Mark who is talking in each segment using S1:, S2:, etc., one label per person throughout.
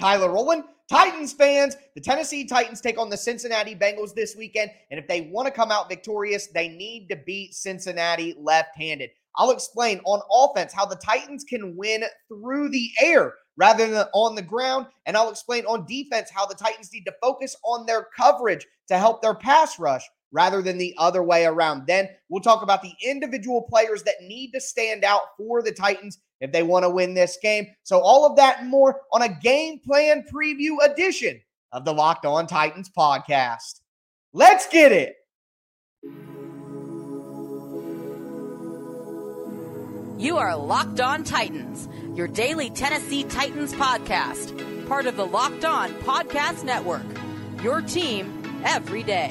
S1: Tyler Rowland. Titans fans, the Tennessee Titans take on the Cincinnati Bengals this weekend. And if they want to come out victorious, they need to beat Cincinnati left handed. I'll explain on offense how the Titans can win through the air rather than on the ground. And I'll explain on defense how the Titans need to focus on their coverage to help their pass rush rather than the other way around. Then we'll talk about the individual players that need to stand out for the Titans if they want to win this game. So, all of that and more on a game plan preview edition of the Locked On Titans podcast. Let's get it.
S2: You are Locked On Titans, your daily Tennessee Titans podcast, part of the Locked On Podcast Network. Your team every day.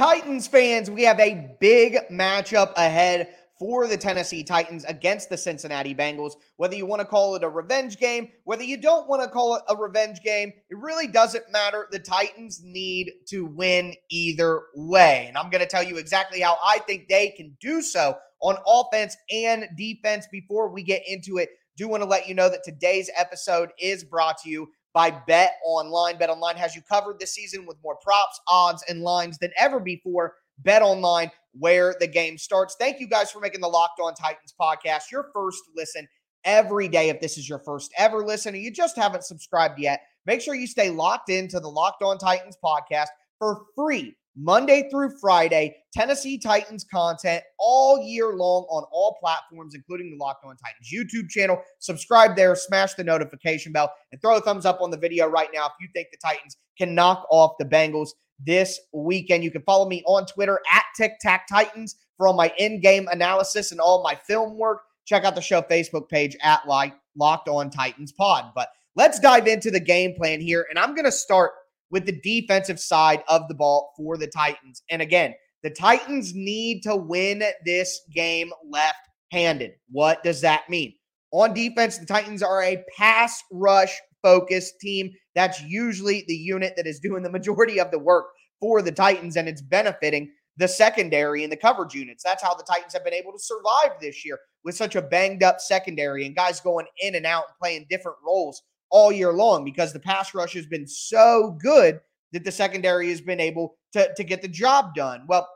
S1: Titans fans, we have a big matchup ahead for the Tennessee Titans against the Cincinnati Bengals. Whether you want to call it a revenge game, whether you don't want to call it a revenge game, it really doesn't matter. The Titans need to win either way. And I'm going to tell you exactly how I think they can do so on offense and defense before we get into it. Do want to let you know that today's episode is brought to you by Bet Online. Bet Online has you covered this season with more props, odds, and lines than ever before. Bet Online, where the game starts. Thank you guys for making the Locked On Titans podcast your first listen every day. If this is your first ever listen or you just haven't subscribed yet, make sure you stay locked into the Locked On Titans podcast for free Monday through Friday, Tennessee Titans content all year long on all platforms, including the Locked On Titans YouTube channel. Subscribe there, smash the notification bell, and throw a thumbs up on the video right now if you think the Titans can knock off the Bengals this weekend. You can follow me on Twitter at Tic Tac Titans for all my in game analysis and all my film work. Check out the show Facebook page at like Locked On Titans Pod. But let's dive into the game plan here, and I'm going to start with the defensive side of the ball for the Titans. And again, the Titans need to win this game left handed. What does that mean? On defense, the Titans are a pass rush focused team. That's usually the unit that is doing the majority of the work for the Titans, and it's benefiting the secondary and the coverage units. That's how the Titans have been able to survive this year with such a banged up secondary and guys going in and out and playing different roles all year long because the pass rush has been so good that the secondary has been able to, to get the job done. Well,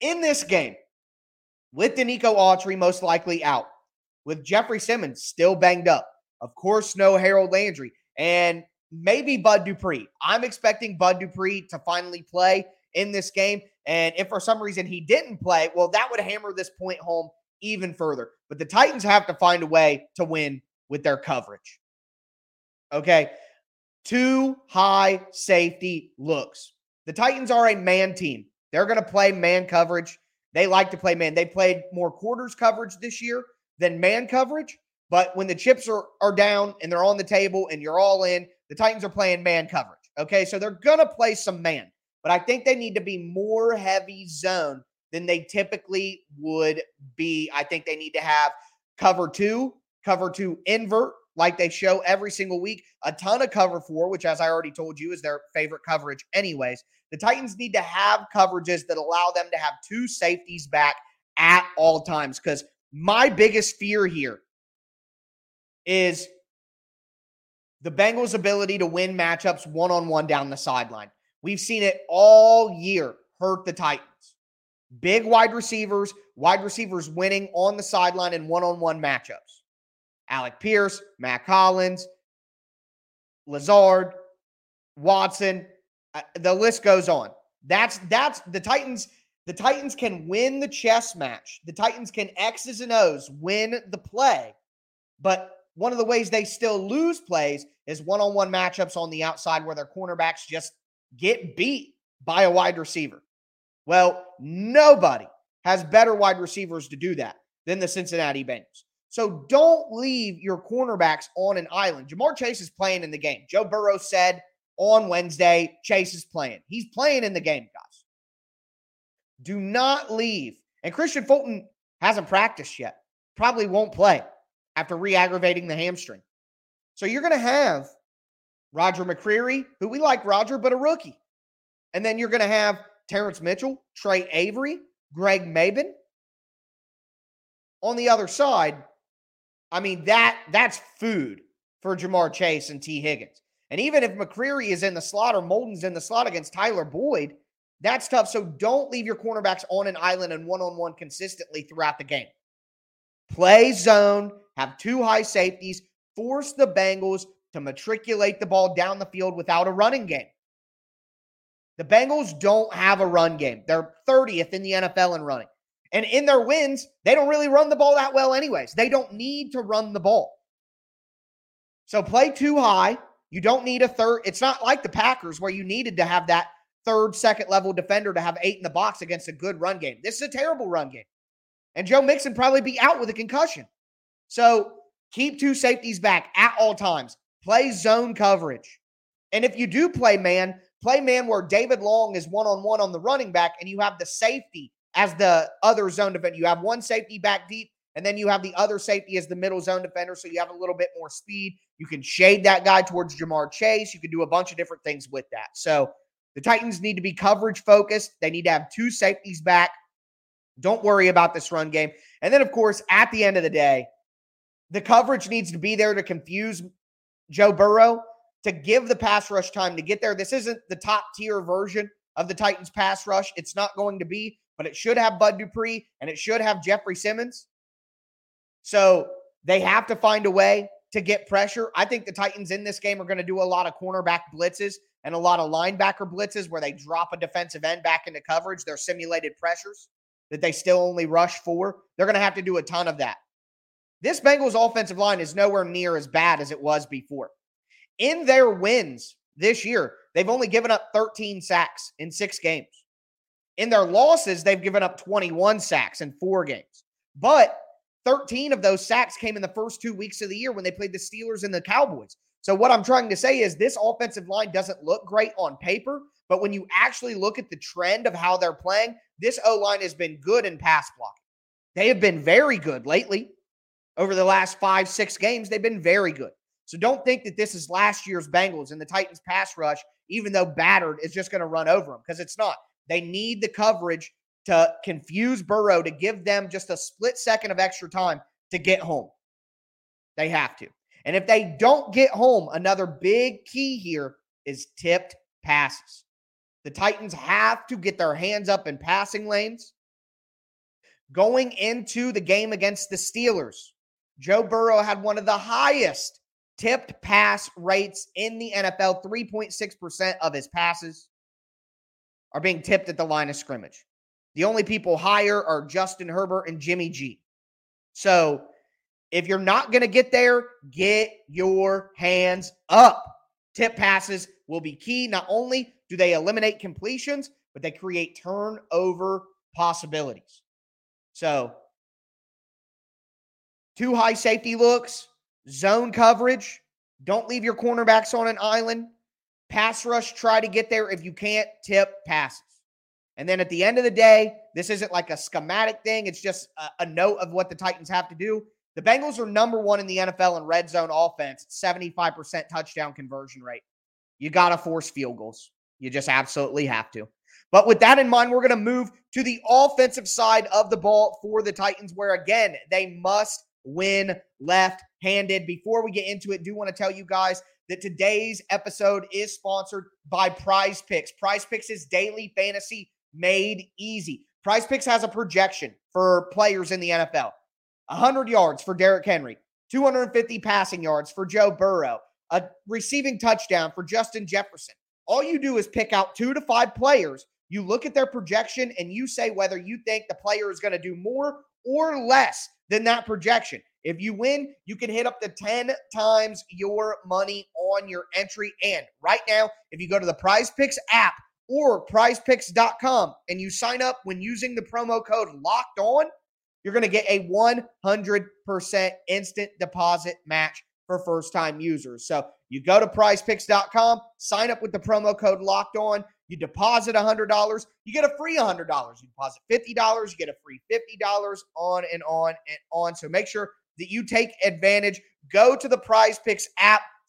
S1: in this game, with Denico Autry most likely out, with Jeffrey Simmons still banged up, of course, no Harold Landry, and maybe Bud Dupree. I'm expecting Bud Dupree to finally play in this game. And if for some reason he didn't play, well, that would hammer this point home even further. But the Titans have to find a way to win with their coverage. Okay. Two high safety looks. The Titans are a man team. They're going to play man coverage. They like to play man. They played more quarters coverage this year than man coverage. But when the chips are, are down and they're on the table and you're all in, the Titans are playing man coverage. Okay. So they're going to play some man. But I think they need to be more heavy zone than they typically would be. I think they need to have cover two, cover two invert, like they show every single week. A ton of cover four, which, as I already told you, is their favorite coverage, anyways. The Titans need to have coverages that allow them to have two safeties back at all times. Because my biggest fear here is the Bengals' ability to win matchups one on one down the sideline. We've seen it all year hurt the Titans. Big wide receivers, wide receivers winning on the sideline in one on one matchups. Alec Pierce, Matt Collins, Lazard, Watson. Uh, the list goes on. That's that's the Titans. The Titans can win the chess match. The Titans can X's and O's win the play. But one of the ways they still lose plays is one on one matchups on the outside where their cornerbacks just get beat by a wide receiver. Well, nobody has better wide receivers to do that than the Cincinnati Bengals. So don't leave your cornerbacks on an island. Ja'Marr Chase is playing in the game. Joe Burrow said on Wednesday, Chase is playing. He's playing in the game, guys. Do not leave. And Kristian Fulton hasn't practiced yet. Probably won't play after re aggravating the hamstring. So you're going to have Roger McCreary, who we like Roger, but a rookie. And then you're going to have Terrance Mitchell, Tre Avery, Greg Mabin. On the other side, I mean that that's food for Ja'Marr Chase and Tee Higgins. And even if McCreary is in the slot or Molden's in the slot against Tyler Boyd, that's tough. So don't leave your cornerbacks on an island and one on one consistently throughout the game. Play zone, have two high safeties, force the Bengals to matriculate the ball down the field without a running game. The Bengals don't have a run game. They're 30th in the NFL in running. And in their wins, they don't really run the ball that well, anyways. They don't need to run the ball. So play too high. You don't need a third. It's not like the Packers where you needed to have that third, second level defender to have eight in the box against a good run game. This is a terrible run game. And Joe Mixon probably be out with a concussion. So keep two safeties back at all times. Play zone coverage. And if you do play man, play man where David Long is one on one on the running back and you have the safety as the other zone defender. You have one safety back deep, and then you have the other safety as the middle zone defender. So you have a little bit more speed. You can shade that guy towards Ja'Marr Chase. You can do a bunch of different things with that. So the Titans need to be coverage focused. They need to have two safeties back. Don't worry about this run game. And then, of course, at the end of the day, the coverage needs to be there to confuse Joe Burrow, to give the pass rush time to get there. This isn't the top tier version of the Titans pass rush. It's not going to be, but it should have Bud Dupree and it should have Jeffrey Simmons. So they have to find a way to get pressure. I think the Titans in this game are going to do a lot of cornerback blitzes and a lot of linebacker blitzes where they drop a defensive end back into coverage. They're simulated pressures that they still only rush for. They're going to have to do a ton of that. This Bengals offensive line is nowhere near as bad as it was before. In their wins this year, they've only given up 13 sacks in six games. In their losses, they've given up 21 sacks in four games. But 13 of those sacks came in the first two weeks of the year when they played the Steelers and the Cowboys. So, what I'm trying to say is this offensive line doesn't look great on paper, but when you actually look at the trend of how they're playing, this O line has been good in pass blocking. They have been very good lately. Over the last five, six games, they've been very good. So don't think that this is last year's Bengals and the Titans pass rush, even though battered, is just going to run over them because it's not. They need the coverage to confuse Burrow to give them just a split second of extra time to get home. They have to. And if they don't get home, another big key here is tipped passes. The Titans have to get their hands up in passing lanes. Going into the game against the Steelers, Joe Burrow had one of the highest tipped pass rates in the NFL. 3.6% of his passes are being tipped at the line of scrimmage. The only people higher are Justin Herbert and Jimmy G. So if you're not going to get there, get your hands up. Tip passes will be key. Not only do they eliminate completions, but they create turnover possibilities. So, two high safety looks, zone coverage. Don't leave your cornerbacks on an island. Pass rush, try to get there. If you can't, tip passes. And then at the end of the day, this isn't like a schematic thing. It's just a, a, note of what the Titans have to do. The Bengals are number one in the NFL in red zone offense, 75% touchdown conversion rate. You got to force field goals. You just absolutely have to. But with that in mind, we're going to move to the offensive side of the ball for the Titans, where again, they must win left handed. Before we get into it, do want to tell you guys that today's episode is sponsored by Prize Picks. Prize Picks is daily fantasy made easy. Prize Picks has a projection for players in the NFL 100 yards for Derrick Henry, 250 passing yards for Joe Burrow, a receiving touchdown for Justin Jefferson. All you do is pick out two to five players. You look at their projection and you say whether you think the player is going to do more or less than that projection. If you win, you can hit up to 10 times your money on your entry. And right now, if you go to the Prize Picks app or prizepicks.com and you sign up when using the promo code locked on, you're going to get a 100% instant deposit match for first time users. So you go to prizepicks.com, sign up with the promo code locked on. You deposit $100, you get a free $100. You deposit $50, you get a free $50 on and on and on. So make sure that you take advantage. Go to the Prize Picks app,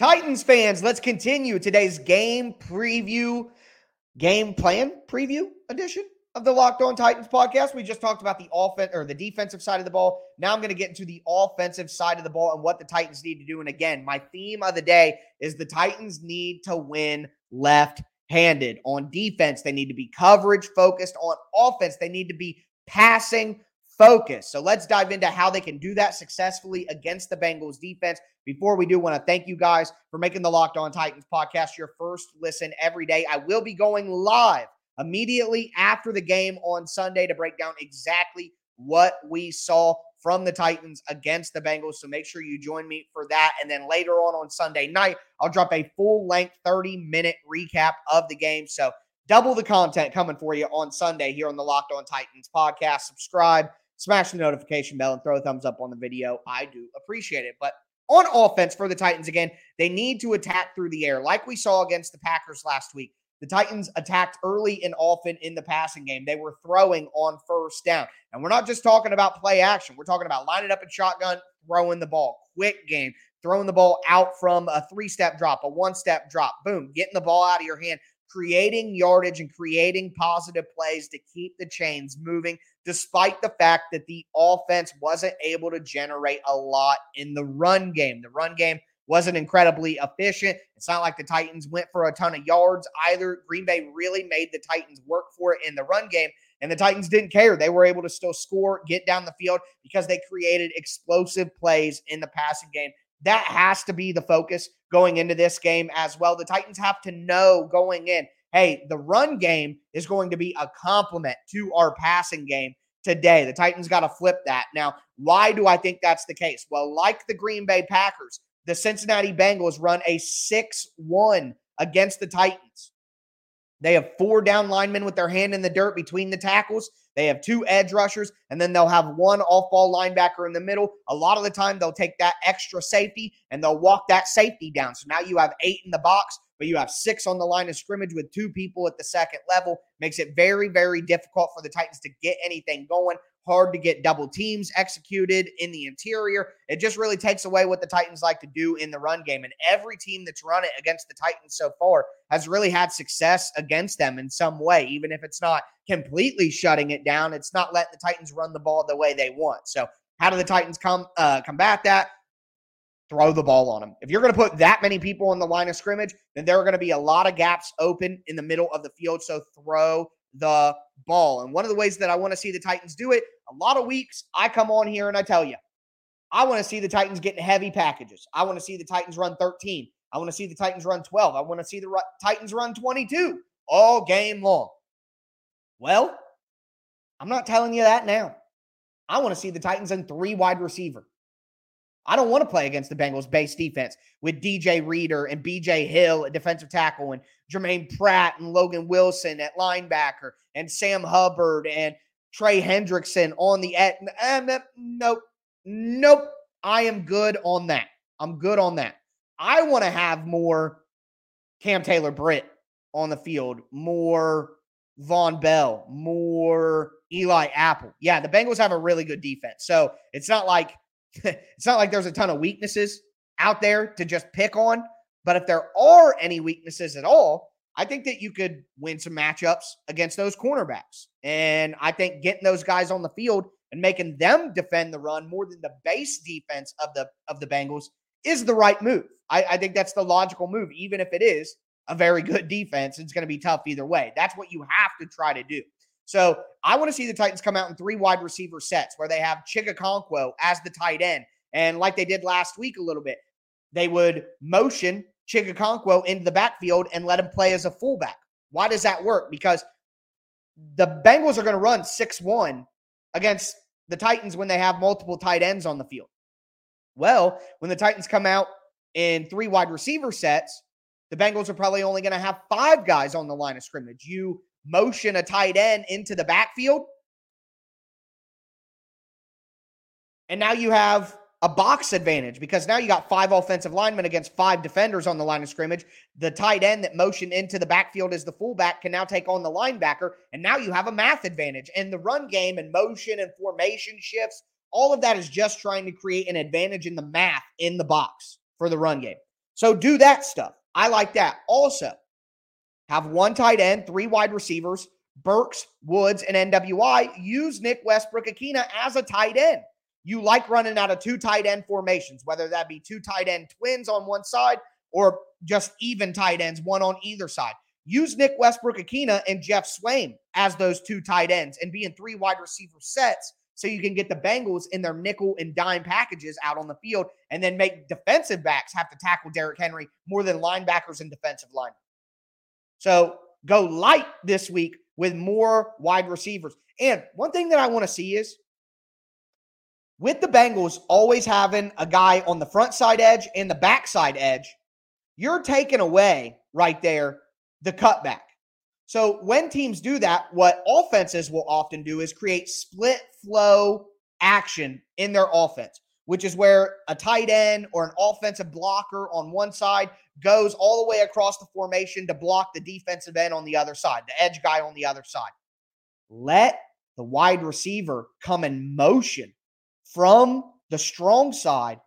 S1: Titans fans, let's continue today's game preview, game plan preview edition of the Locked On Titans podcast. We just talked about the offense or the defensive side of the ball. Now I'm going to get into the offensive side of the ball and what the Titans need to do. And again, my theme of the day is the Titans need to win left handed. On defense, they need to be coverage focused. On offense, they need to be passing focus. So let's dive into how they can do that successfully against the Bengals defense. Before we do, want to thank you guys for making the Locked On Titans podcast your first listen every day. I will be going live immediately after the game on Sunday to break down exactly what we saw from the Titans against the Bengals. So make sure you join me for that. And then later on on Sunday night, I'll drop a full length 30 minute recap of the game. So double the content coming for you on Sunday here on the Locked On Titans podcast. Subscribe smash the notification bell and throw a thumbs up on the video. I do appreciate it. But on offense for the Titans, again, they need to attack through the air, like we saw against the Packers last week. The Titans attacked early and often in the passing game. They were throwing on first down. And we're not just talking about play action. We're talking about lining up in shotgun, throwing the ball, quick game, throwing the ball out from a three step drop, a one step drop, boom, getting the ball out of your hand creating yardage and creating positive plays to keep the chains moving, despite the fact that the offense wasn't able to generate a lot in the run game. The run game wasn't incredibly efficient. It's not like the Titans went for a ton of yards either. Green Bay really made the Titans work for it in the run game. And the Titans didn't care. They were able to still score, get down the field because they created explosive plays in the passing game that has to be the focus going into this game as well. The Titans have to know going in, hey, the run game is going to be a complement to our passing game today. The Titans got to flip that. Now, why do I think that's the case? Well, like the Green Bay Packers, the Cincinnati Bengals run a 6 1 against the Titans. They have four down linemen with their hand in the dirt between the tackles. They have two edge rushers, and then they'll have one off ball linebacker in the middle. A lot of the time, they'll take that extra safety and they'll walk that safety down. So now you have eight in the box, but you have six on the line of scrimmage with two people at the second level. Makes it very, very difficult for the Titans to get anything going hard to get double teams executed in the interior. It just really takes away what the Titans like to do in the run game. And every team that's run it against the Titans so far has really had success against them in some way, even if it's not completely shutting it down. It's not letting the Titans run the ball the way they want. So, how do the Titans come uh, combat that? Throw the ball on them. If you're going to put that many people in the line of scrimmage, then there are going to be a lot of gaps open in the middle of the field. So throw the ball. And one of the ways that I want to see the Titans do it, a lot of weeks I come on here and I tell you, I want to see the Titans getting heavy packages. I want to see the Titans run 13. I want to see the Titans run 12. I want to see the Titans run 22 all game long. Well, I'm not telling you that now. I want to see the Titans in three wide receiver. I don't want to play against the Bengals base defense with DJ Reader and BJ Hill at defensive tackle and Germaine Pratt and Logan Wilson at linebacker and Sam Hubbard and Trey Hendrickson on the at. Uh, nope. Nope. I am good on that. I'm good on that. I want to have more Cam Taylor Britt on the field, more Vonn Bell, more Eli Apple. Yeah, the Bengals have a really good defense. So it's not like it's not like there's a ton of weaknesses out there to just pick on. But if there are any weaknesses at all, I think that you could win some matchups against those cornerbacks. And I think getting those guys on the field and making them defend the run more than the base defense of the of the Bengals is the right move. I, I think that's the logical move, even if it is a very good defense. It's going to be tough either way. That's what you have to try to do. So I want to see the Titans come out in three wide receiver sets where they have Chig Okonkwo as the tight end. And like they did last week a little bit, they would motion Chig Okonkwo into the backfield and let him play as a fullback. Why does that work? Because the Bengals are going to run 6 1 against the Titans when they have multiple tight ends on the field. Well, when the Titans come out in three wide receiver sets, the Bengals are probably only going to have five guys on the line of scrimmage. You motion a tight end into the backfield. And now you have a box advantage because now you got five offensive linemen against five defenders on the line of scrimmage. The tight end that motioned into the backfield as the fullback can now take on the linebacker, and now you have a math advantage. And the run game and motion and formation shifts, all of that is just trying to create an advantage in the math in the box for the run game. So do that stuff. I like that. Also, have one tight end, three wide receivers, Burks, Woods, and NWI. Use Nick Westbrook-Ikhine as a tight end. You like running out of two tight end formations, whether that be two tight end twins on one side or just even tight ends, one on either side. Use Nick Westbrook-Ikhine and Geoff Swaim as those two tight ends and be in three wide receiver sets so you can get the Bengals in their nickel and dime packages out on the field and then make defensive backs have to tackle Derrick Henry more than linebackers and defensive linemen. So go light this week with more wide receivers. And one thing that I want to see is with the Bengals always having a guy on the front side edge and the backside edge, you're taking away right there the cutback. So when teams do that, what offenses will often do is create split flow action in their offense, which is where a tight end or an offensive blocker on one side goes all the way across the formation to block the defensive end on the other side, the edge guy on the other side. Let the wide receiver come in motion from the strong side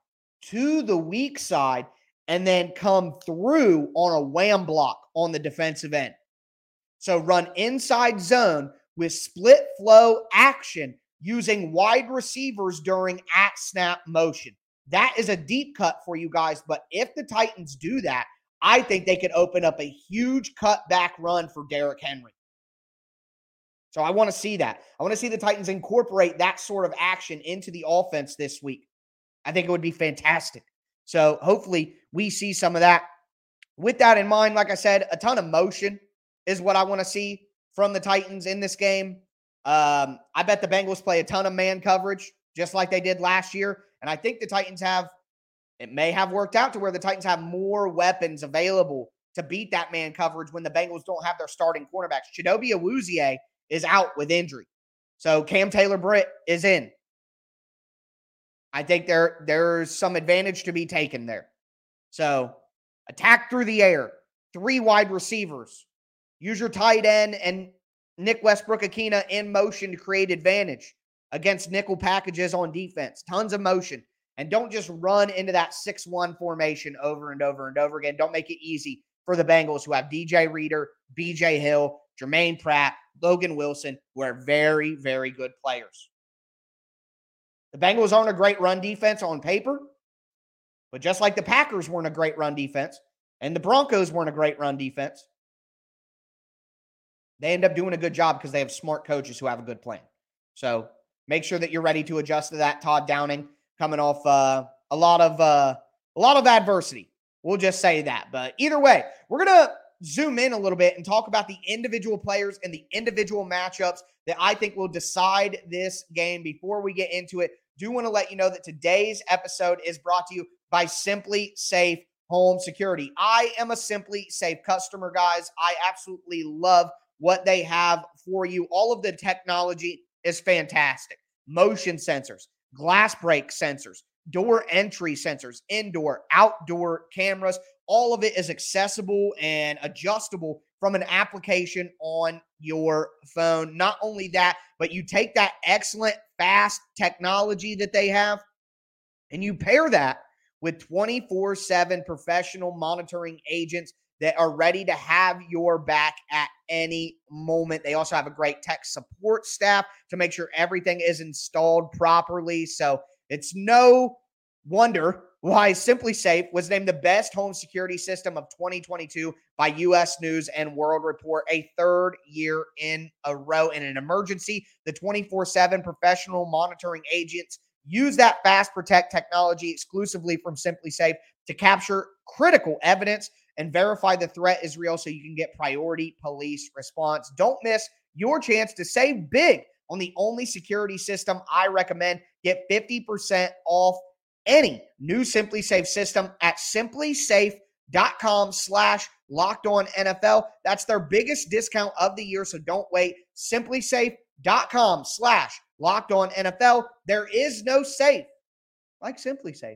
S1: to the weak side and then come through on a wham block on the defensive end. So run inside zone with split flow action using wide receivers during at snap motion. That is a deep cut for you guys. But if the Titans do that, I think they could open up a huge cutback run for Derrick Henry. So I want to see that. I want to see the Titans incorporate that sort of action into the offense this week. I think it would be fantastic. So hopefully we see some of that. With that in mind, like I said, a ton of motion is what I want to see from the Titans in this game. Um, I bet the Bengals play a ton of man coverage, just like they did last year. And I think the Titans have, it may have worked out to where the Titans have more weapons available to beat that man coverage when the Bengals don't have their starting cornerbacks. Chidobe Awuzie is out with injury. So Cam Taylor Britt is in. I think there there's some advantage to be taken there. So attack through the air, three wide receivers, Use your tight end and Nick Westbrook-Ikhine in motion to create advantage against nickel packages on defense. Tons of motion. And don't just run into that 6 1 formation over and over and over again. Don't make it easy for the Bengals who have DJ Reader, BJ Hill, Germaine Pratt, Logan Wilson, who are very, very good players. The Bengals aren't a great run defense on paper, but just like the Packers weren't a great run defense and the Broncos weren't a great run defense, they end up doing a good job because they have smart coaches who have a good plan. So make sure that you're ready to adjust to that. Todd Downing coming off uh, a lot of uh, a lot of adversity. We'll just say that. But either way, we're gonna zoom in a little bit and talk about the individual players and the individual matchups that I think will decide this game. Before we get into it, do want to let you know that today's episode is brought to you by SimpliSafe Home Security. I am a SimpliSafe customer, guys. I absolutely love what they have for you. All of the technology is fantastic. Motion sensors, glass break sensors, door entry sensors, indoor, outdoor cameras. All of it is accessible and adjustable from an application on your phone. Not only that, but you take that excellent, fast technology that they have and you pair that with 24 7 professional monitoring agents that are ready to have your back at any moment. They also have a great tech support staff to make sure everything is installed properly. So it's no wonder why SimpliSafe was named the best home security system of 2022 by US News and World Report, a third year in a row. In an emergency, the 24 7 professional monitoring agents use that Fast Protect technology exclusively from SimpliSafe to capture critical evidence and verify the threat is real so you can get priority police response. Don't miss your chance to save big on the only security system I recommend. Get 50% off any new SimpliSafe system at simplisafe.com slash locked on NFL. That's their biggest discount of the year, so don't wait. Simplisafe.com slash locked on NFL. There is no safe like SimpliSafe.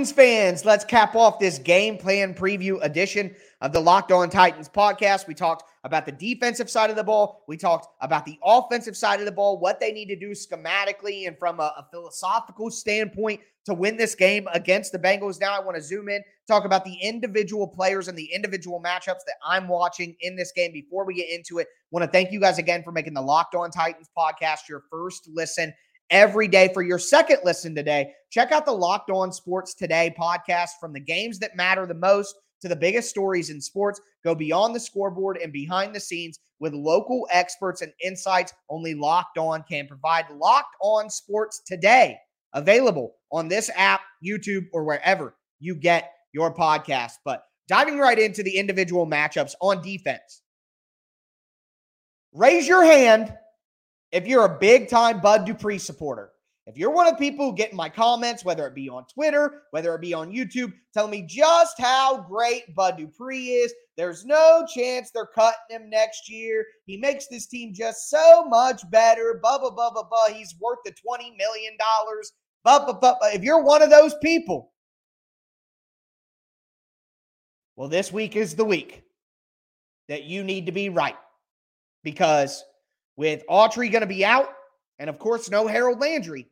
S1: Titans fans, let's cap off this game plan preview edition of the Locked On Titans podcast. We talked about the defensive side of the ball. We talked about the offensive side of the ball, what they need to do schematically and from a, a philosophical standpoint to win this game against the Bengals. Now I want to zoom in, talk about the individual players and the individual matchups that I'm watching in this game. Before we get into it, want to thank you guys again for making the Locked On Titans podcast your first listen every day. For your second listen today, check out the Locked On Sports Today podcast from the games that matter the most to the biggest stories in sports. Go beyond the scoreboard and behind the scenes with local experts and insights only Locked On can provide. Locked On Sports Today, available on this app, YouTube, or wherever you get your podcast. But diving right into the individual matchups on defense. Raise your hand if you're a big time Bud Dupree supporter, if you're one of the people who get in my comments, whether it be on Twitter, whether it be on YouTube, telling me just how great Bud Dupree is, there's no chance they're cutting him next year. He makes this team just so much better. Blah, blah, blah, blah, blah. He's worth the $20 million. Blah, blah, blah, blah. If you're one of those people, well, this week is the week that you need to be right because with Autry going to be out, and of course, no Harold Landry.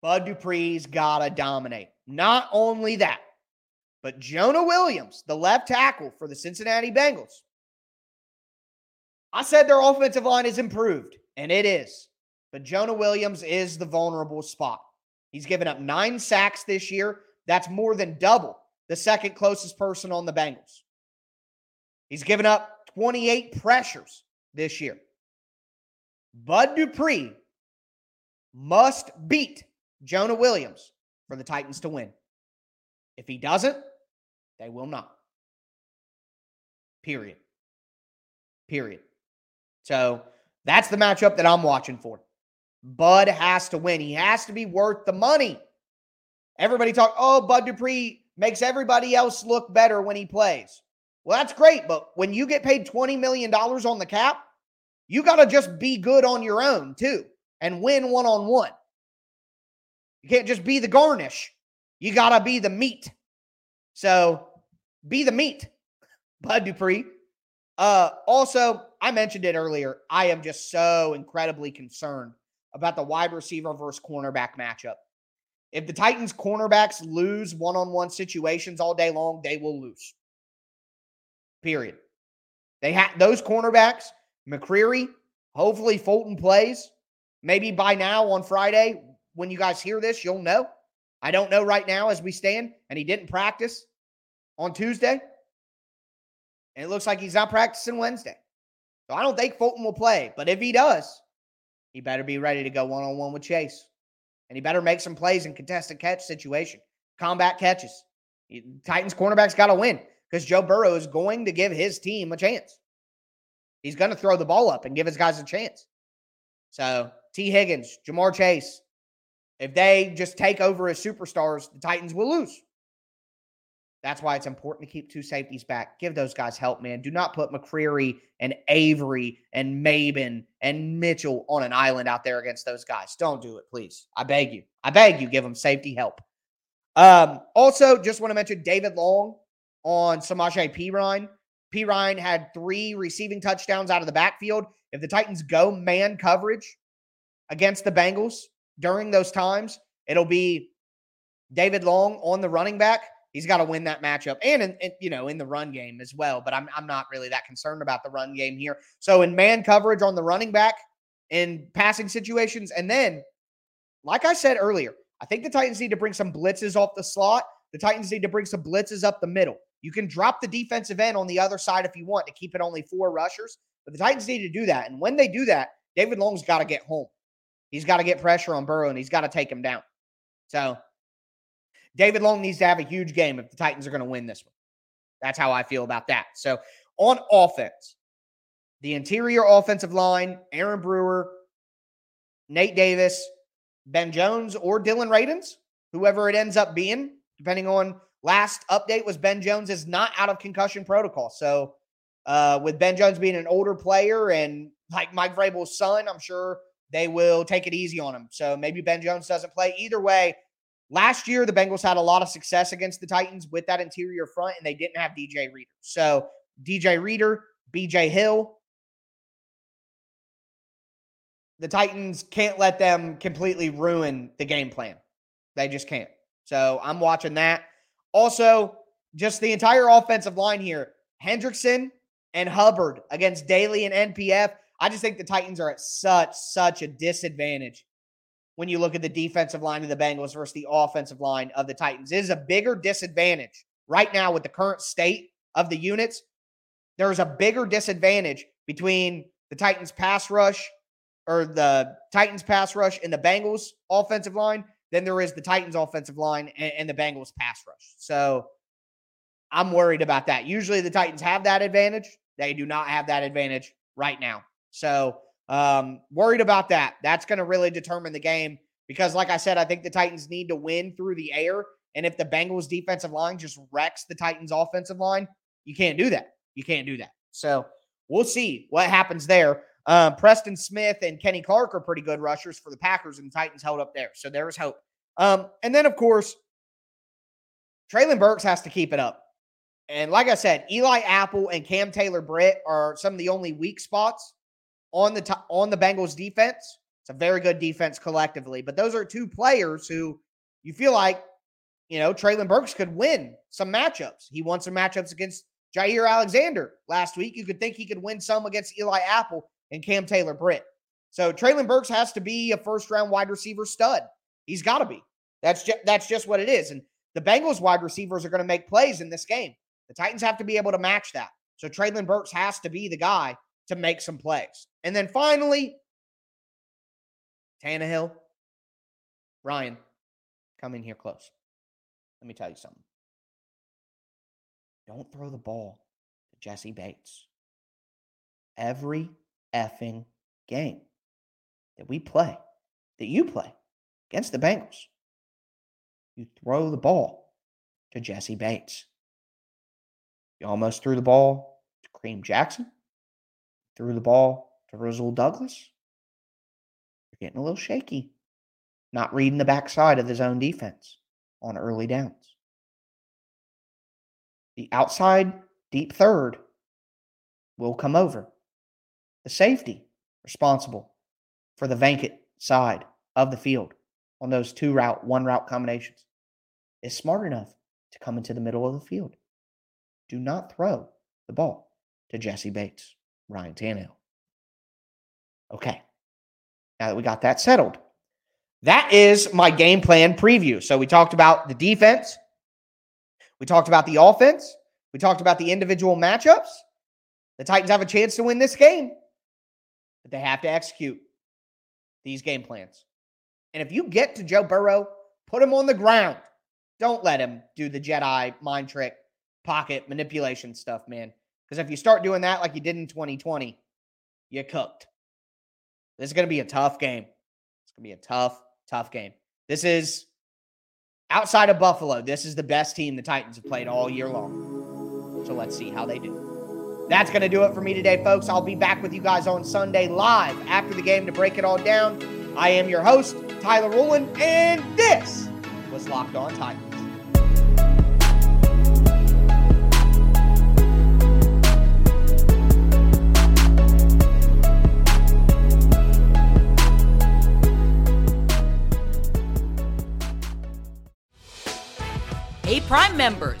S1: Bud Dupree's got to dominate. Not only that, but Jonah Williams, the left tackle for the Cincinnati Bengals. I said their offensive line is improved, and it is. But Jonah Williams is the vulnerable spot. He's given up nine sacks this year. That's more than double the second closest person on the Bengals. He's given up 28 pressures this year. Bud Dupree must beat Jonah Williams for the Titans to win. If he doesn't, they will not. Period. Period. So that's the matchup that I'm watching for. Bud has to win. He has to be worth the money. Everybody talk, oh, Bud Dupree makes everybody else look better when he plays. Well, that's great, but when you get paid $20 million on the cap, you got to just be good on your own too and win one on one. You can't just be the garnish. You got to be the meat. So be the meat, Bud Dupree. Uh, also, I mentioned it earlier. I am just so incredibly concerned about the wide receiver versus cornerback matchup. If the Titans cornerbacks lose one on one situations all day long, they will lose. Period. They had those cornerbacks, McCreary, hopefully Fulton plays. Maybe by now on Friday, when you guys hear this, you'll know. I don't know right now as we stand, and he didn't practice on Tuesday. And it looks like he's not practicing Wednesday. So I don't think Fulton will play. But if he does, he better be ready to go one on one with Chase. And he better make some plays in contested catch situation, combat catches. Titans cornerback's got to win because Joe Burrow is going to give his team a chance. He's going to throw the ball up and give his guys a chance. So Tee Higgins, Ja'Marr Chase, if they just take over as superstars, the Titans will lose. That's why it's important to keep two safeties back. Give those guys help, man. Do not put McCreary and Avery and Mabin and Mitchell on an island out there against those guys. Don't do it, please. I beg you. I beg you, give them safety help. Um, also, just want to mention David Long on Samaje Perine. P. Ryan had three receiving touchdowns out of the backfield. If the Titans go man coverage against the Bengals during those times, it'll be David Long on the running back He's got to win that matchup and, in, in, you know, in the run game as well. But I'm, I'm not really that concerned about the run game here. So in man coverage on the running back in passing situations. And then, like I said earlier, I think the Titans need to bring some blitzes off the slot. The Titans need to bring some blitzes up the middle. You can drop the defensive end on the other side if you want to keep it only four rushers, but the Titans need to do that. And when they do that, David Long's got to get home. He's got to get pressure on Burrow and he's got to take him down. So David Long needs to have a huge game if the Titans are going to win this one. That's how I feel about that. So on offense, the interior offensive line, Aaron Brewer, Nate Davis, Ben Jones, or Dillon Radunz, whoever it ends up being, depending on last update was Ben Jones is not out of concussion protocol. So uh, with Ben Jones being an older player and like Mike Vrabel's son, I'm sure they will take it easy on him. So maybe Ben Jones doesn't play. Either way, Last year, the Bengals had a lot of success against the Titans with that interior front, and they didn't have DJ Reader. So DJ Reader, BJ Hill, the Titans can't let them completely ruin the game plan. They just can't. So I'm watching that. Also, just the entire offensive line here Hendrickson and Hubbard against Daley and NPF. I just think the Titans are at such, such a disadvantage when you look at the defensive line of the Bengals versus the offensive line of the Titans. It is a bigger disadvantage right now with the current state of the units. There's a bigger disadvantage between the Titans pass rush or the Titans pass rush and the Bengals offensive line than there is the Titans offensive line and, and the Bengals pass rush. So I'm worried about that. Usually the Titans have that advantage. They do not have that advantage right now. So um, worried about that. That's going to really determine the game because, like I said, I think the Titans need to win through the air. And if the Bengals defensive line just wrecks the Titans offensive line, you can't do that. You can't do that. So we'll see what happens there. Um, Preston Smith and Kenny Clark are pretty good rushers for the Packers, and the Titans held up there. So there's hope. Um, and then, of course, Treylon Burks has to keep it up. And like I said, Eli Apple and Cam Taylor Britt are some of the only weak spots on the top, on the Bengals defense. It's a very good defense collectively, but those are two players who you feel like, you know, Treylon Burks could win some matchups. He won some matchups against Jaire Alexander last week. You could think he could win some against Eli Apple and Cam Taylor Britt. So Treylon Burks has to be a first round wide receiver stud. He's got to be. That's just that's just what it is. And the Bengals wide receivers are going to make plays in this game. The Titans have to be able to match that. So Treylon Burks has to be the guy to make some plays. And then finally, Tannehill, Ryan, come in here close. Let me tell you something. Don't throw the ball to Jessie Bates. Every effing game that we play, that you play against the Bengals, you throw the ball to Jessie Bates. You almost threw the ball to Kareem Jackson threw the ball to Rasul Douglas. You're getting a little shaky. Not reading the backside of his own defense on early downs. The outside deep third will come over. The safety responsible for the vacant side of the field on those two route, one route combinations is smart enough to come into the middle of the field. Do not throw the ball to Jessie Bates, Ryan Tannehill. Okay. Now that we got that settled, that is my game plan preview. So we talked about the defense, we talked about the offense, we talked about the individual matchups. The Titans have a chance to win this game, but they have to execute these game plans. And if you get to Joe Burrow, put him on the ground. Don't let him do the Jedi mind trick, pocket manipulation stuff, man. Because if you start doing that like you did in 2020, you cooked. This is going to be a tough game. It's going to be a tough, tough game. This is outside of Buffalo. This is the best team the Titans have played all year long. So let's see how they do. That's going to do it for me today, folks. I'll be back with you guys on Sunday live after the game to break it all down. I am your host, Tyler Rowland, and this was Locked On Titans.
S2: Hey, Prime members,